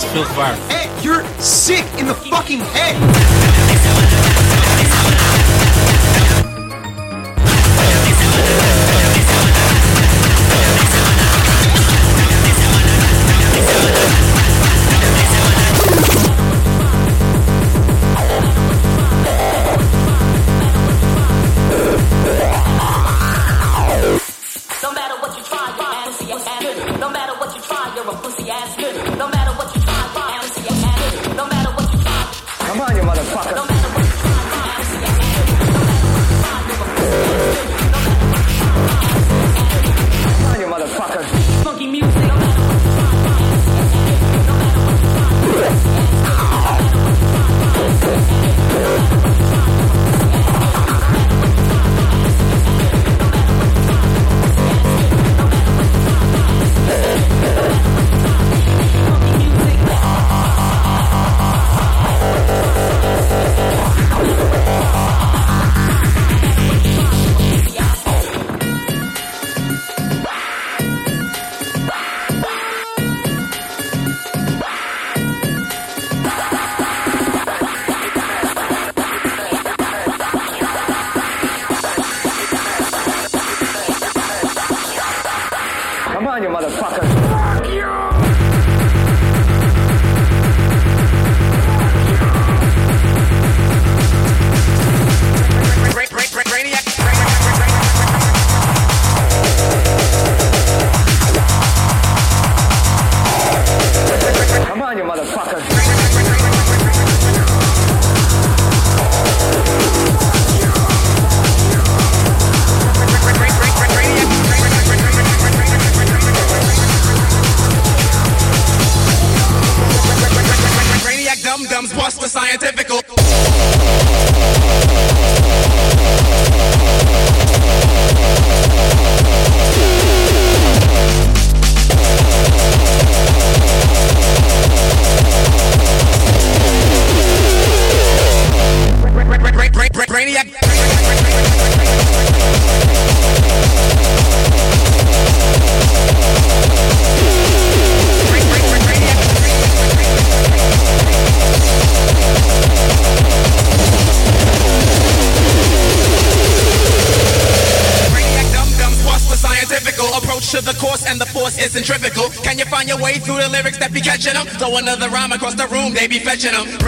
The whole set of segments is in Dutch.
speelgevaarlijk. touching them.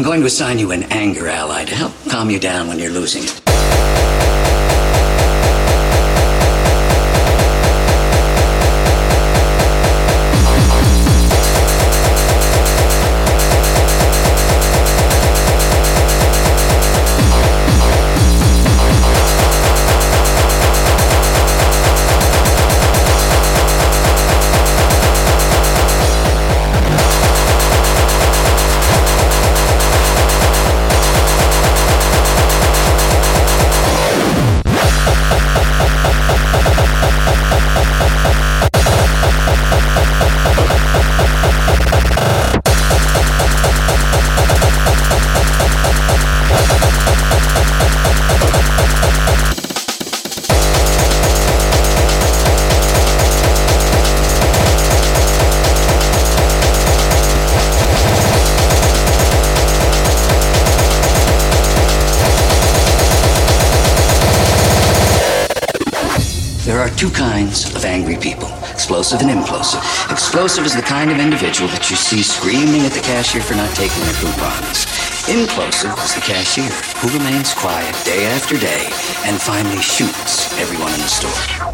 I'm going to assign you an anger ally to help calm you down when you're losing it. Explosive is the kind of individual that you see screaming at the cashier for not taking their coupons. Implosive is the cashier who remains quiet day after day and finally shoots everyone in the store.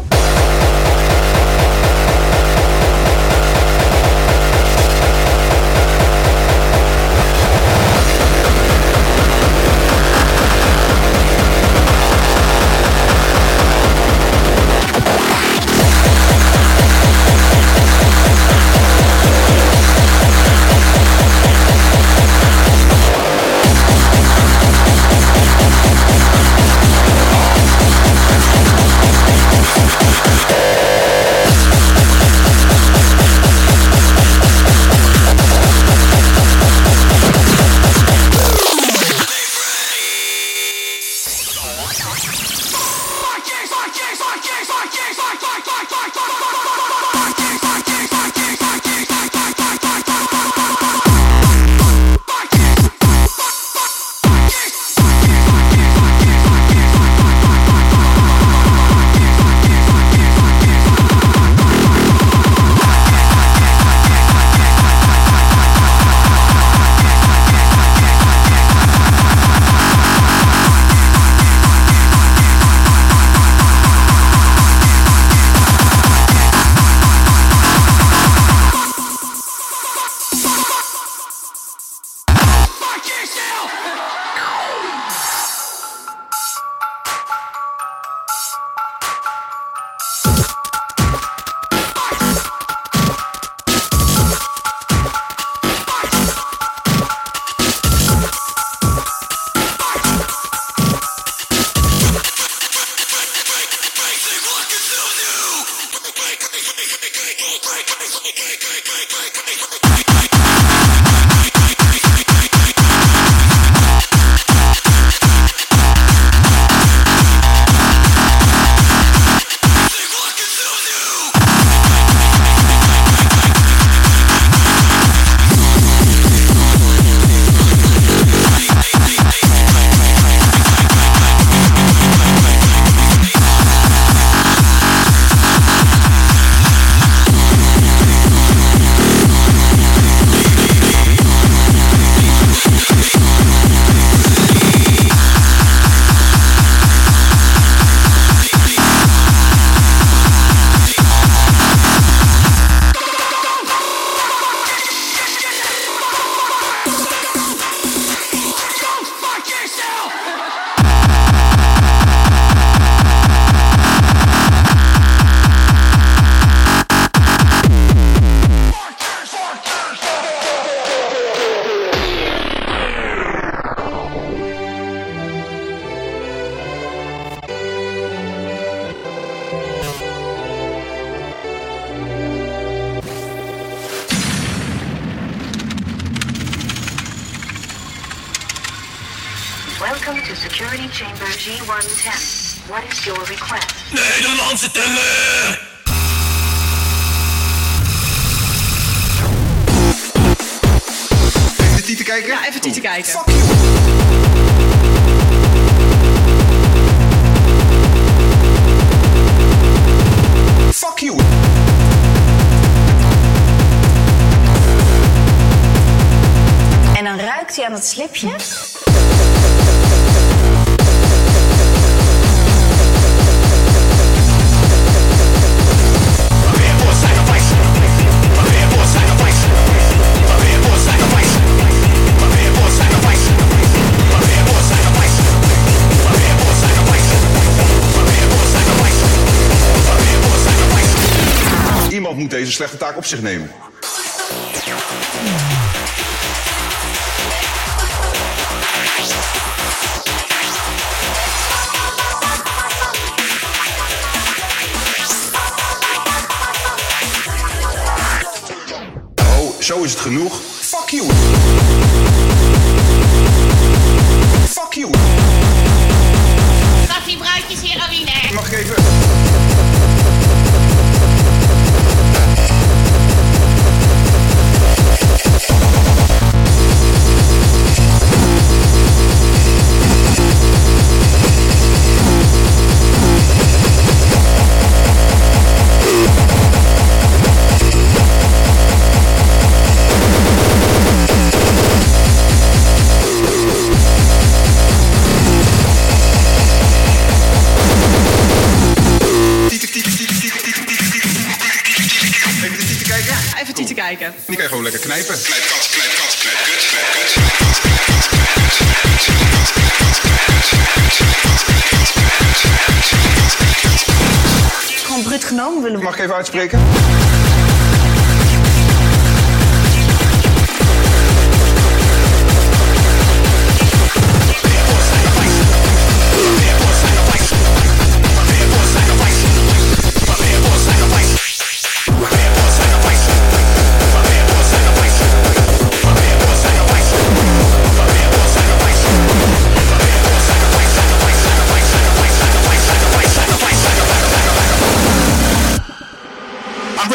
Zich nemen.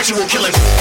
Ritual killing.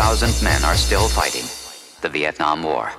800,000 men are still fighting the Vietnam War.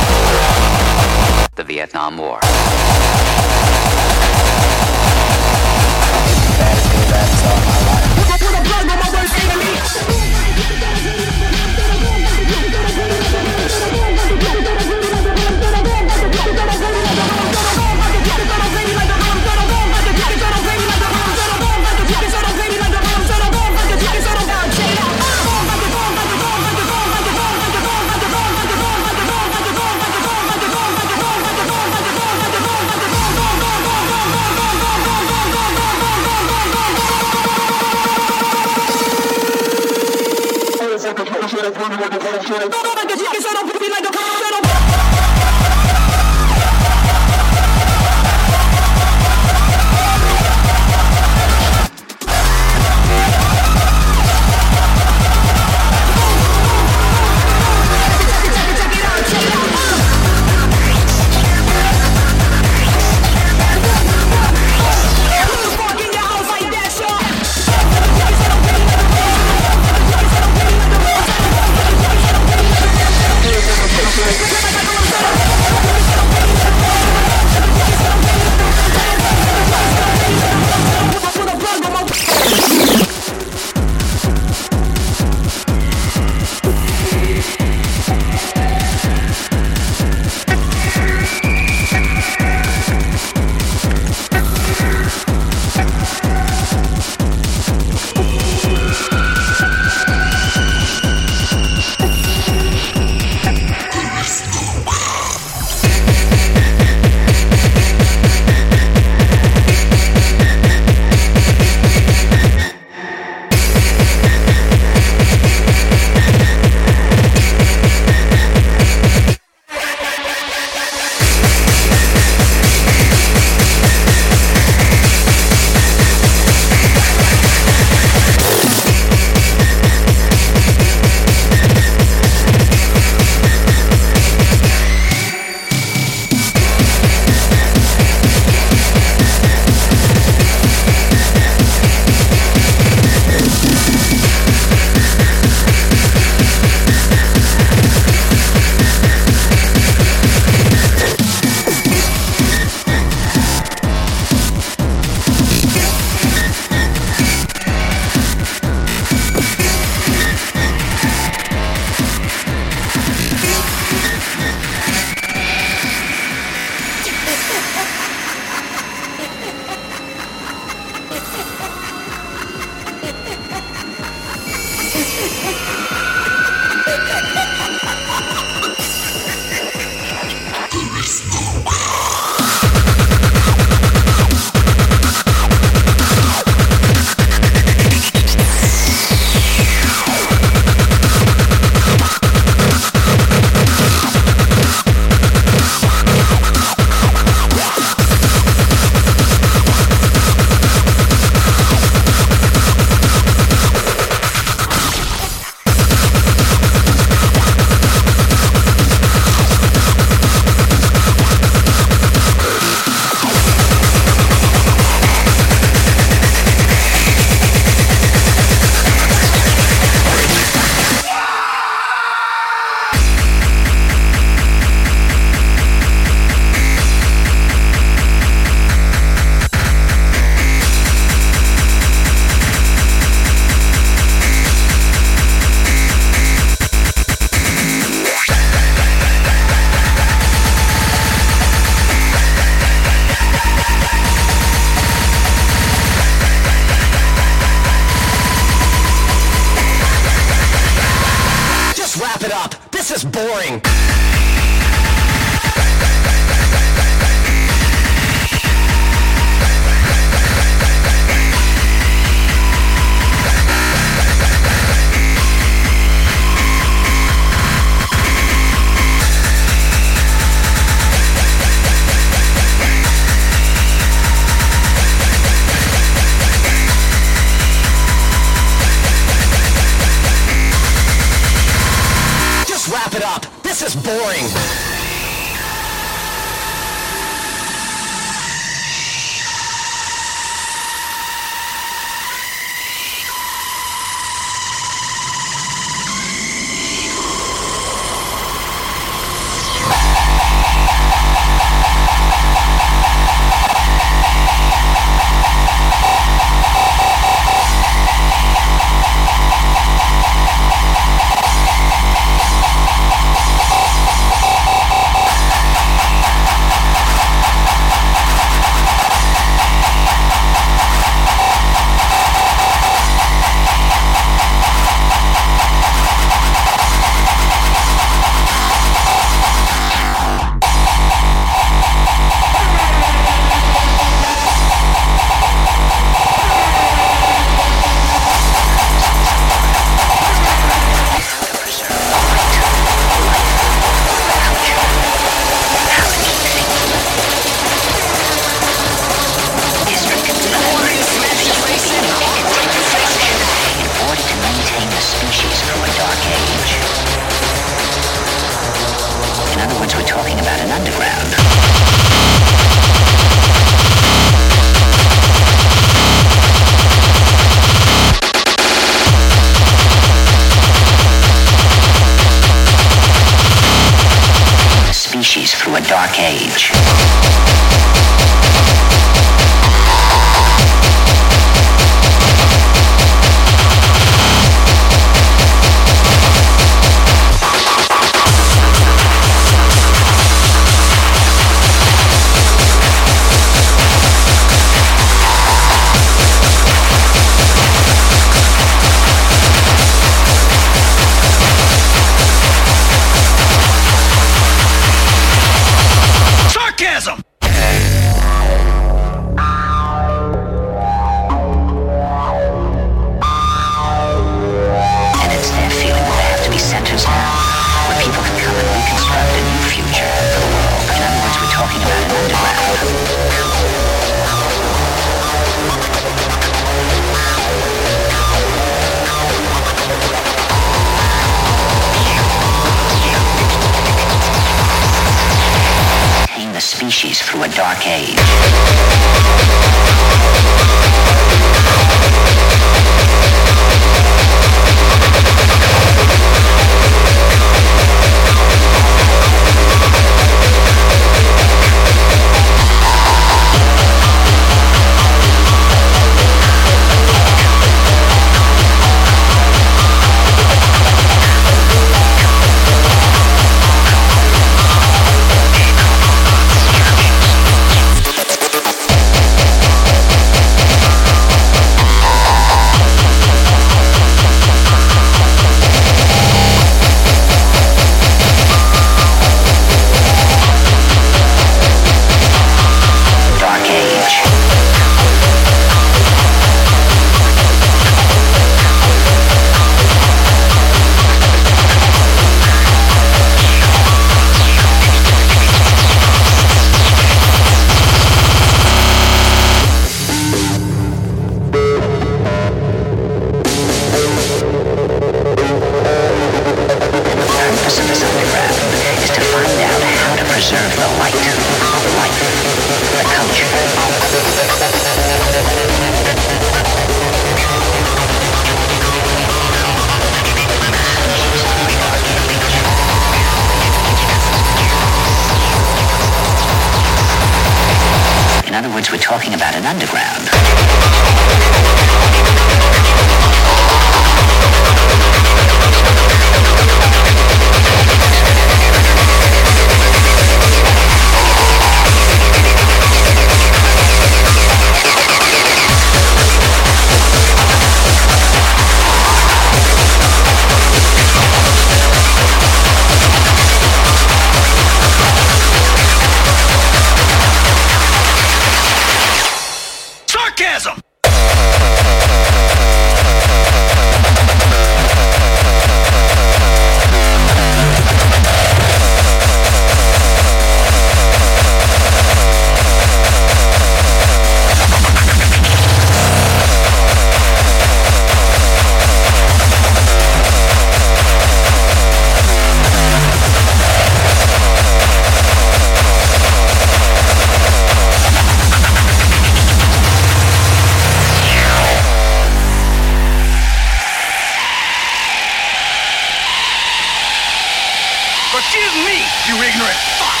Forgive me, you ignorant fuck!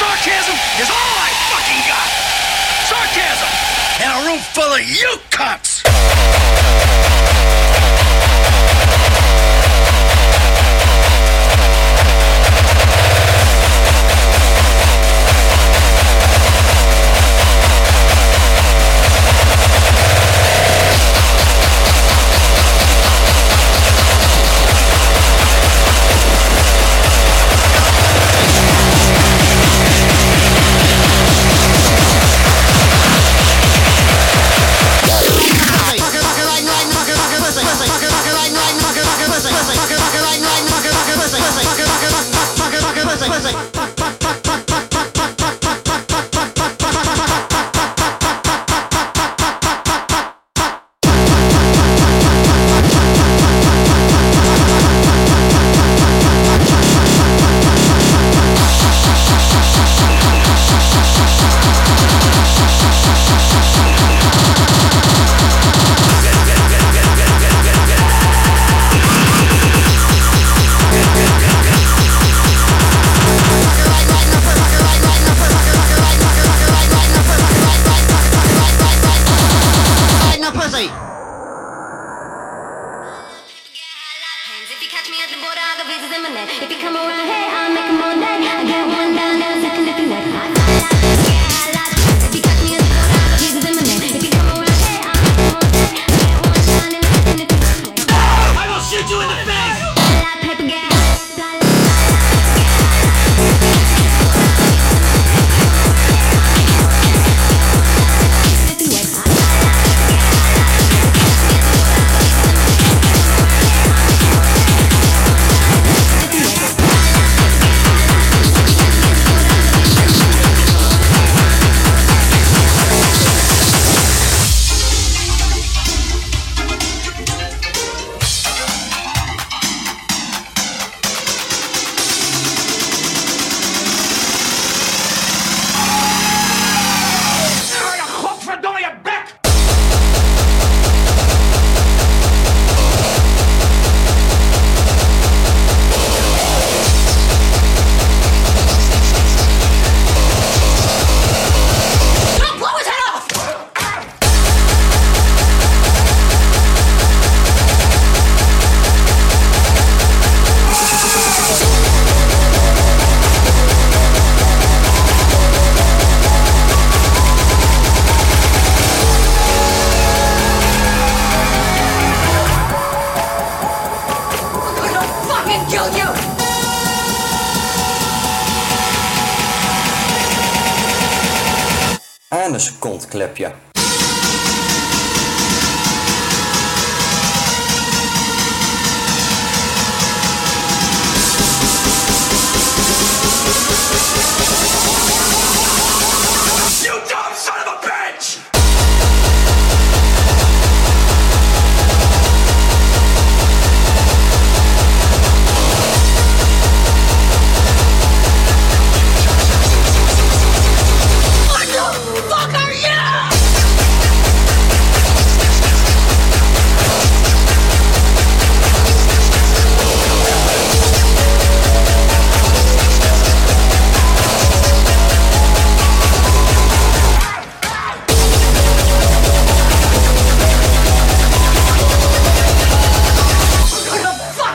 Sarcasm is all I fucking got! Sarcasm! In a room full of you cunts!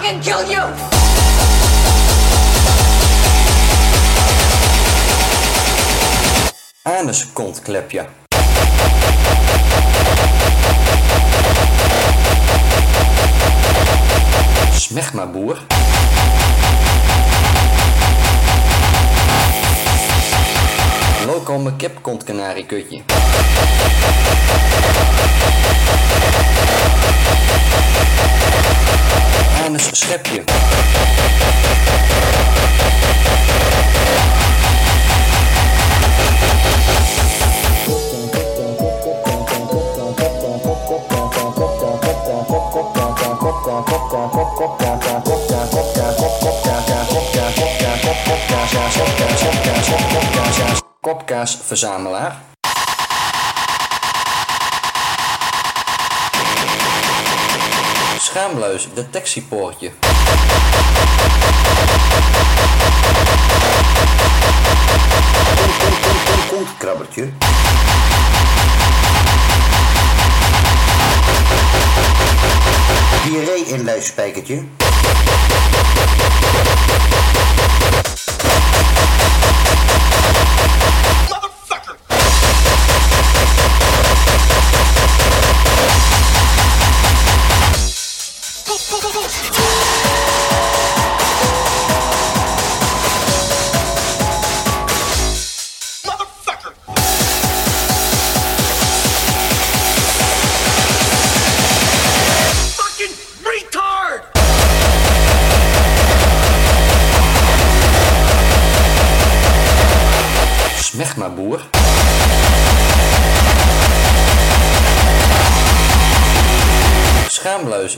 fucking kill you! Anus kontklepje. Smeg maar boer. Loco me kip komt kanariekutje. kutje. Johannes Schepje. Kopkaasverzamelaar schaamluis, detectiepoortje. Krabbeltje. Diarree inluidspijkertje.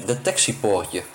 detectiepoortje.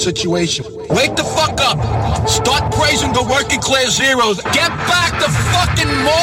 situation. Wake the fuck up. Start praising the working class heroes. Get back the fucking more.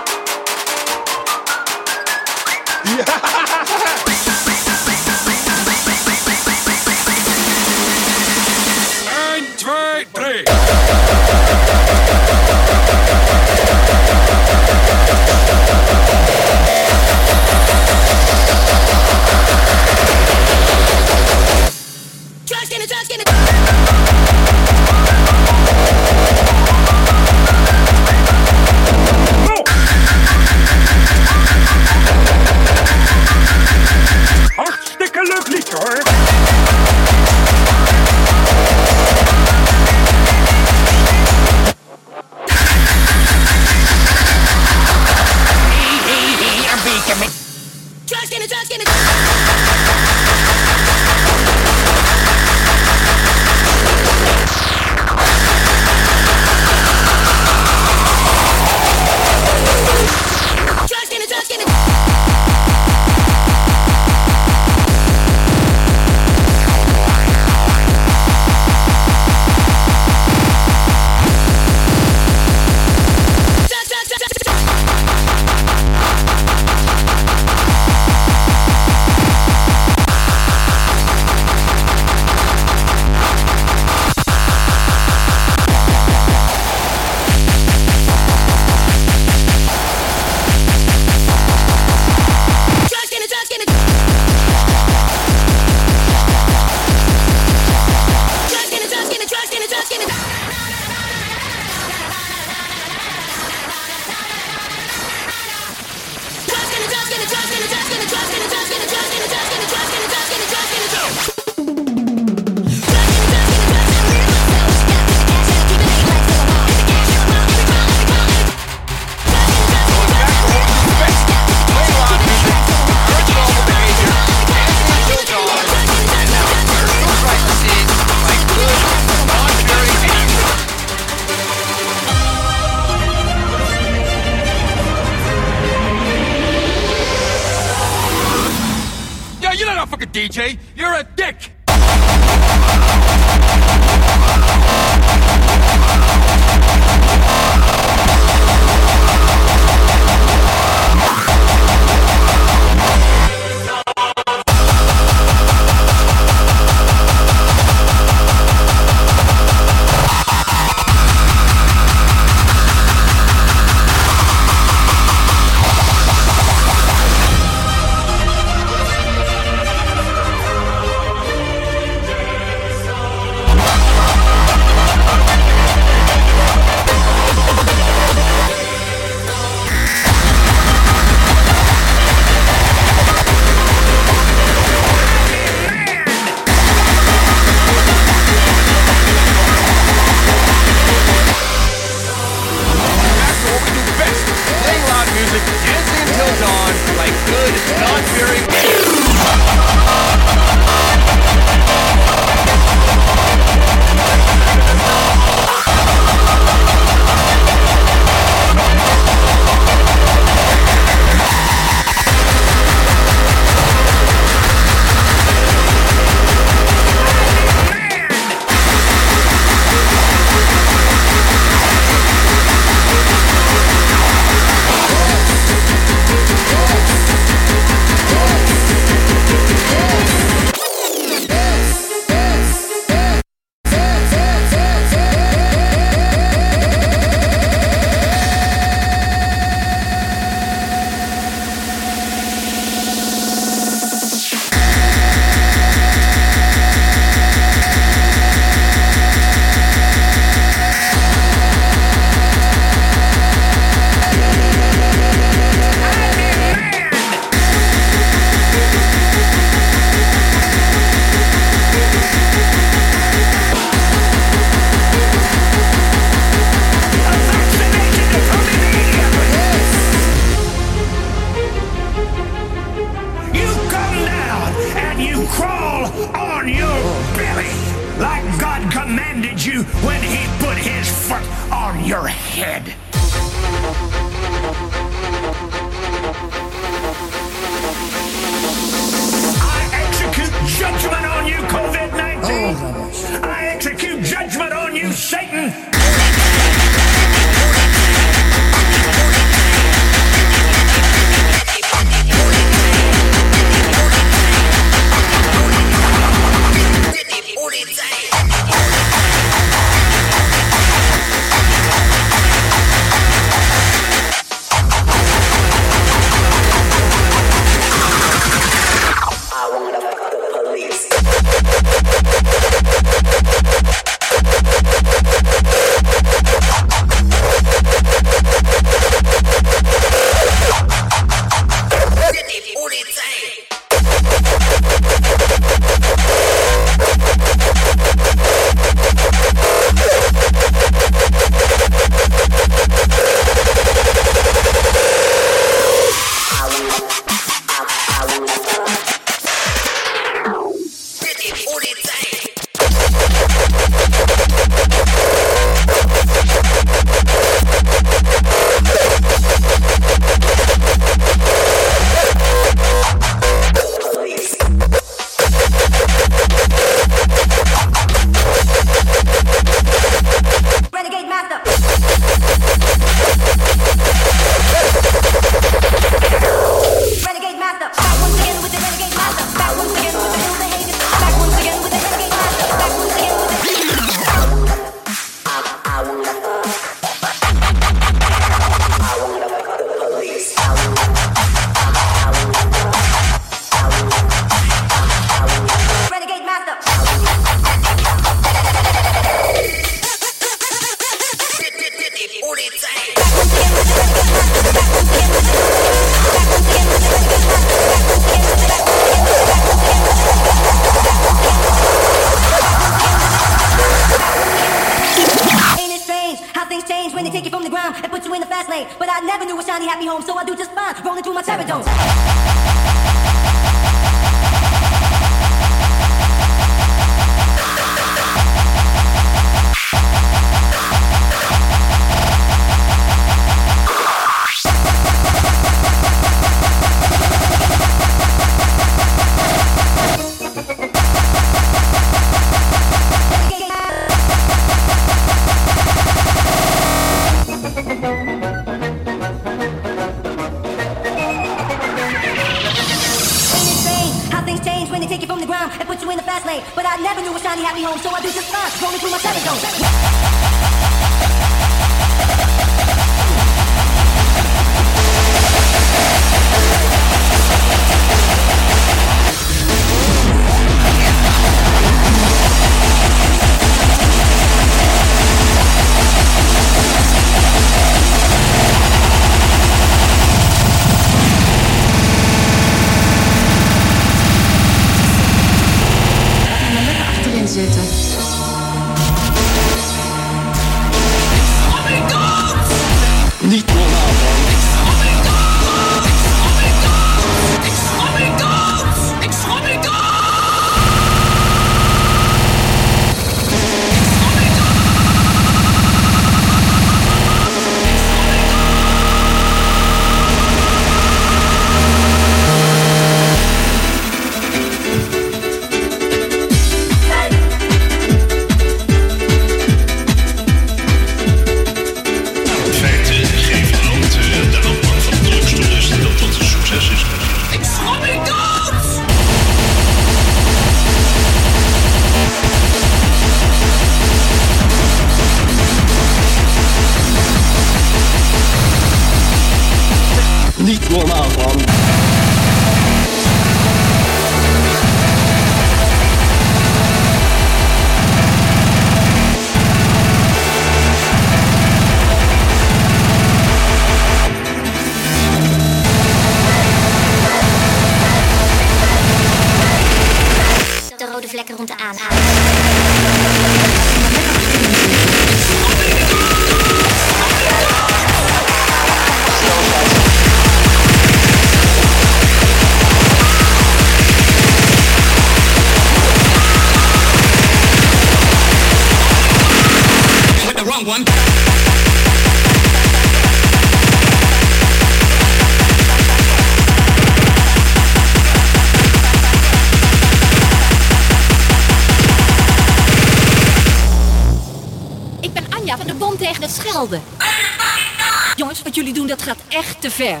Jongens, wat jullie doen, dat gaat echt te ver.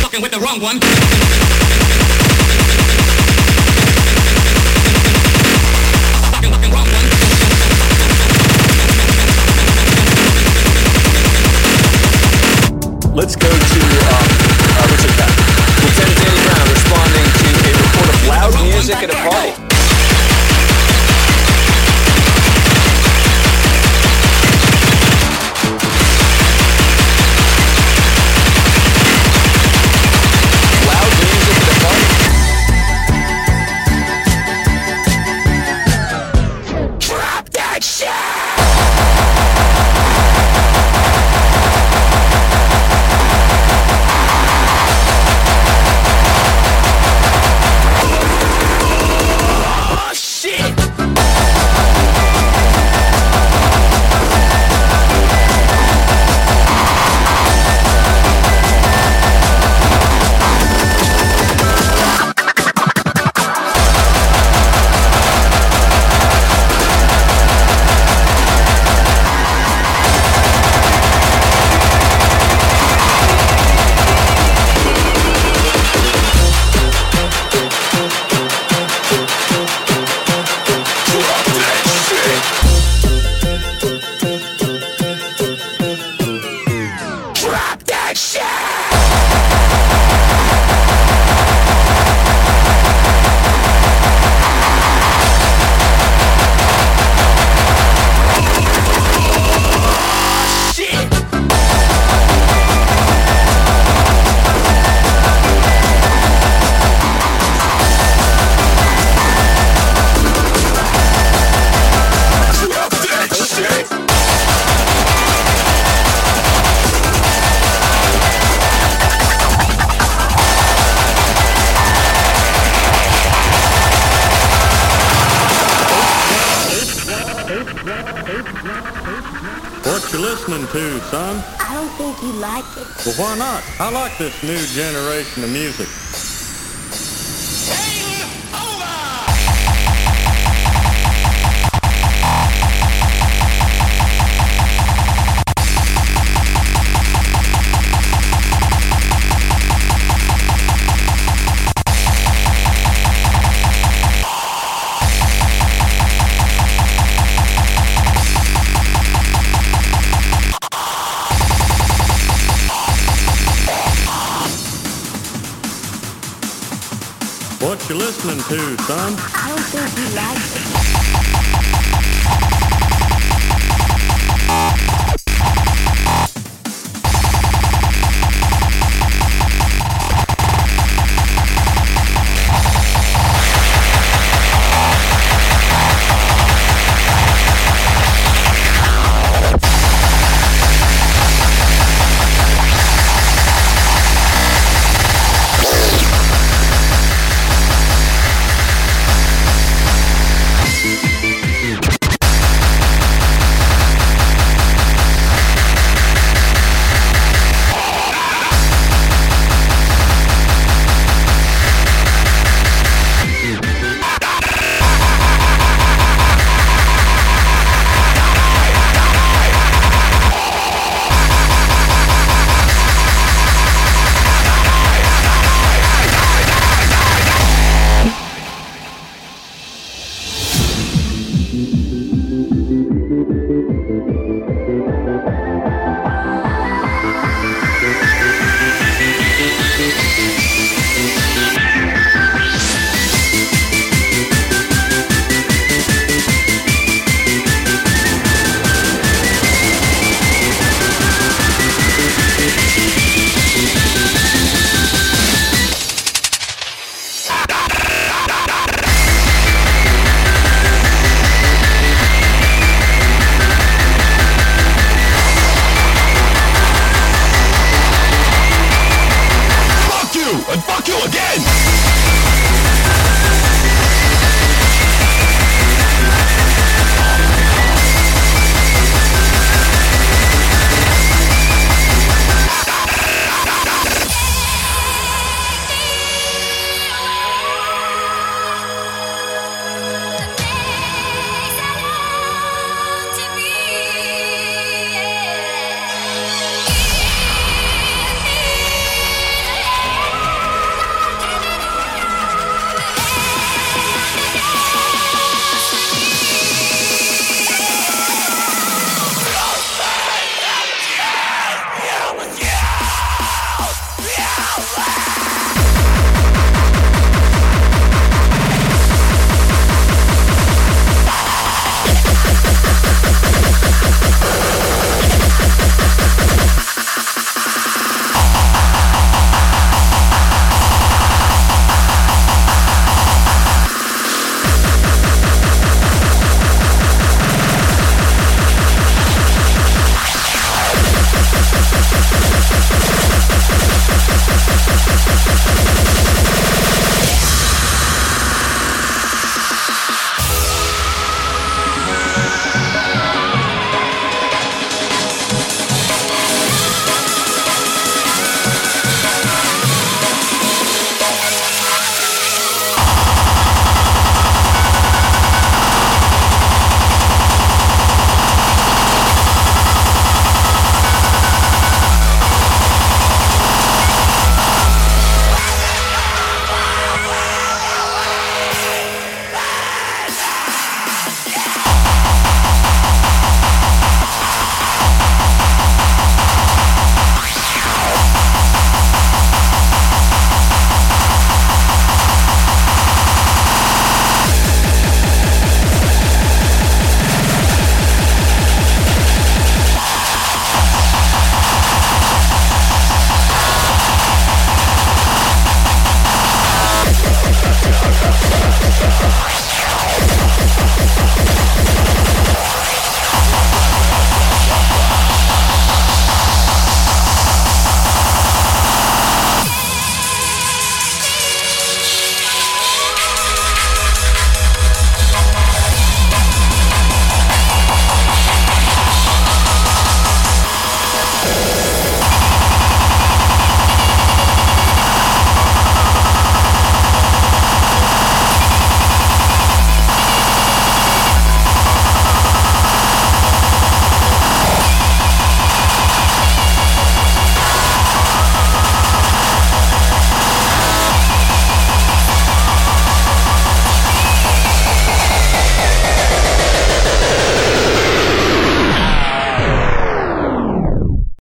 Fucking with the wrong one. Let's go to um, uh, Richard Lieutenant Danny Brown responding to a report of loud music at a party. This new generation of music.